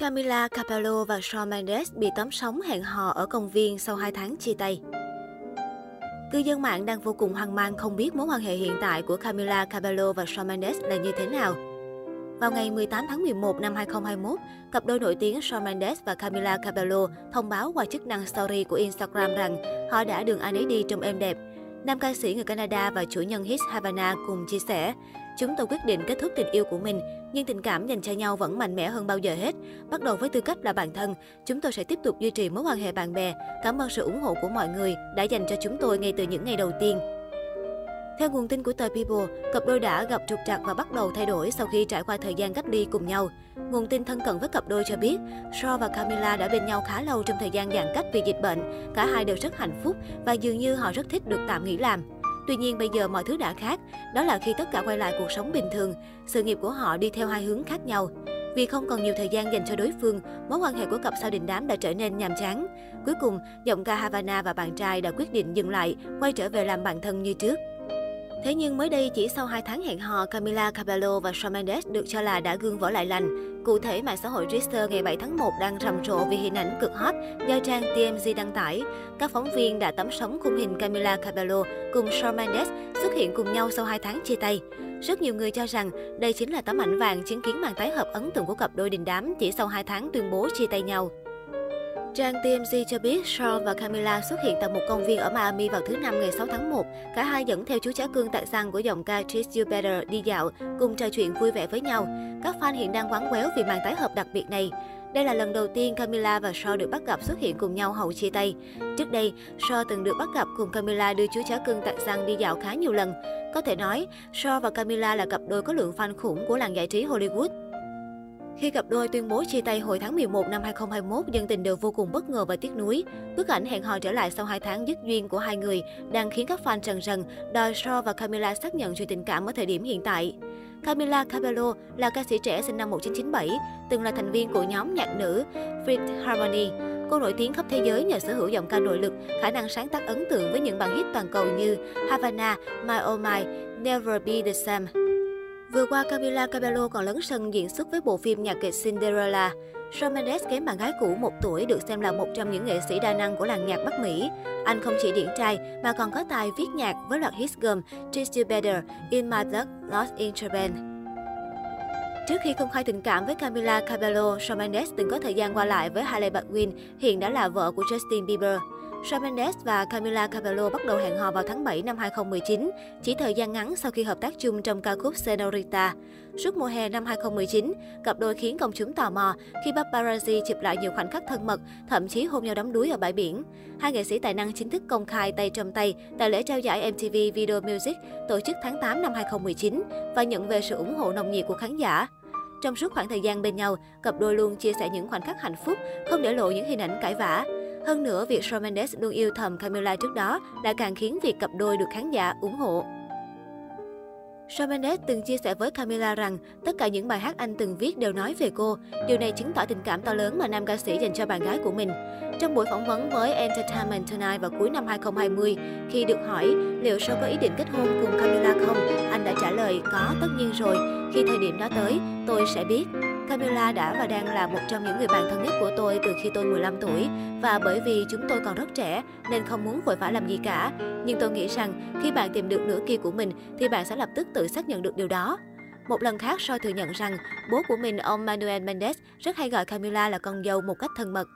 Camila Cabello và Shawn Mendes bị tóm sống hẹn hò ở công viên sau 2 tháng chia tay. Cư dân mạng đang vô cùng hoang mang không biết mối quan hệ hiện tại của Camila Cabello và Shawn Mendes là như thế nào. Vào ngày 18 tháng 11 năm 2021, cặp đôi nổi tiếng Shawn Mendes và Camila Cabello thông báo qua chức năng story của Instagram rằng họ đã đường ai nấy đi trong êm đẹp. Nam ca sĩ người Canada và chủ nhân hit Havana cùng chia sẻ, Chúng tôi quyết định kết thúc tình yêu của mình, nhưng tình cảm dành cho nhau vẫn mạnh mẽ hơn bao giờ hết. Bắt đầu với tư cách là bạn thân, chúng tôi sẽ tiếp tục duy trì mối quan hệ bạn bè. Cảm ơn sự ủng hộ của mọi người đã dành cho chúng tôi ngay từ những ngày đầu tiên. Theo nguồn tin của tờ People, cặp đôi đã gặp trục trặc và bắt đầu thay đổi sau khi trải qua thời gian cách ly cùng nhau. Nguồn tin thân cận với cặp đôi cho biết, Shaw và Camila đã bên nhau khá lâu trong thời gian giãn cách vì dịch bệnh. Cả hai đều rất hạnh phúc và dường như họ rất thích được tạm nghỉ làm. Tuy nhiên bây giờ mọi thứ đã khác, đó là khi tất cả quay lại cuộc sống bình thường, sự nghiệp của họ đi theo hai hướng khác nhau. Vì không còn nhiều thời gian dành cho đối phương, mối quan hệ của cặp sao đình đám đã trở nên nhàm chán. Cuối cùng, giọng ca Havana và bạn trai đã quyết định dừng lại, quay trở về làm bạn thân như trước. Thế nhưng mới đây, chỉ sau 2 tháng hẹn hò, Camila Cabello và Shawn Mendes được cho là đã gương vỡ lại lành. Cụ thể, mạng xã hội Twitter ngày 7 tháng 1 đang rầm rộ vì hình ảnh cực hot do trang TMZ đăng tải. Các phóng viên đã tắm sống khung hình Camila Cabello cùng Shawn Mendes xuất hiện cùng nhau sau 2 tháng chia tay. Rất nhiều người cho rằng đây chính là tấm ảnh vàng chứng kiến màn tái hợp ấn tượng của cặp đôi đình đám chỉ sau 2 tháng tuyên bố chia tay nhau. Trang TMZ cho biết Shawn và Camila xuất hiện tại một công viên ở Miami vào thứ Năm ngày 6 tháng 1. Cả hai dẫn theo chú chó cưng tại xăng của giọng ca Treat You Better đi dạo, cùng trò chuyện vui vẻ với nhau. Các fan hiện đang quán quéo vì màn tái hợp đặc biệt này. Đây là lần đầu tiên Camila và Shaw được bắt gặp xuất hiện cùng nhau hậu chia tay. Trước đây, Shaw từng được bắt gặp cùng Camila đưa chú chó cưng tại răng đi dạo khá nhiều lần. Có thể nói, Shaw và Camila là cặp đôi có lượng fan khủng của làng giải trí Hollywood. Khi cặp đôi tuyên bố chia tay hồi tháng 11 năm 2021, dân tình đều vô cùng bất ngờ và tiếc nuối. Bức ảnh hẹn hò trở lại sau 2 tháng dứt duyên của hai người đang khiến các fan trần rần đòi Shaw và Camila xác nhận chuyện tình cảm ở thời điểm hiện tại. Camila Cabello là ca sĩ trẻ sinh năm 1997, từng là thành viên của nhóm nhạc nữ Fifth Harmony. Cô nổi tiếng khắp thế giới nhờ sở hữu giọng ca nội lực, khả năng sáng tác ấn tượng với những bản hit toàn cầu như Havana, My Oh My, Never Be The Same. Vừa qua, Camila Cabello còn lấn sân diễn xuất với bộ phim nhạc kịch Cinderella. Shawn Mendes kém bạn gái cũ một tuổi được xem là một trong những nghệ sĩ đa năng của làng nhạc Bắc Mỹ. Anh không chỉ điển trai mà còn có tài viết nhạc với loạt hits gồm Treat You Better, In My Blood, Lost in Japan. Trước khi công khai tình cảm với Camila Cabello, Shawn Mendes từng có thời gian qua lại với Hailey Baldwin, hiện đã là vợ của Justin Bieber. Shawn Mendes và Camila Cabello bắt đầu hẹn hò vào tháng 7 năm 2019, chỉ thời gian ngắn sau khi hợp tác chung trong ca khúc Senorita. Suốt mùa hè năm 2019, cặp đôi khiến công chúng tò mò khi paparazzi chụp lại nhiều khoảnh khắc thân mật, thậm chí hôn nhau đắm đuối ở bãi biển. Hai nghệ sĩ tài năng chính thức công khai tay trong tay tại lễ trao giải MTV Video Music tổ chức tháng 8 năm 2019 và nhận về sự ủng hộ nồng nhiệt của khán giả. Trong suốt khoảng thời gian bên nhau, cặp đôi luôn chia sẻ những khoảnh khắc hạnh phúc, không để lộ những hình ảnh cãi vã. Hơn nữa, việc Shawn Mendes luôn yêu thầm Camila trước đó đã càng khiến việc cặp đôi được khán giả ủng hộ. Shawn Mendes từng chia sẻ với Camila rằng tất cả những bài hát anh từng viết đều nói về cô. Điều này chứng tỏ tình cảm to lớn mà nam ca sĩ dành cho bạn gái của mình. Trong buổi phỏng vấn với Entertainment Tonight vào cuối năm 2020, khi được hỏi liệu Shawn có ý định kết hôn cùng Camila không, anh đã trả lời có tất nhiên rồi, khi thời điểm đó tới, tôi sẽ biết. Camila đã và đang là một trong những người bạn thân nhất của tôi từ khi tôi 15 tuổi và bởi vì chúng tôi còn rất trẻ nên không muốn vội vã làm gì cả. Nhưng tôi nghĩ rằng khi bạn tìm được nửa kia của mình thì bạn sẽ lập tức tự xác nhận được điều đó. Một lần khác, Soi thừa nhận rằng bố của mình, ông Manuel Mendes, rất hay gọi Camila là con dâu một cách thân mật.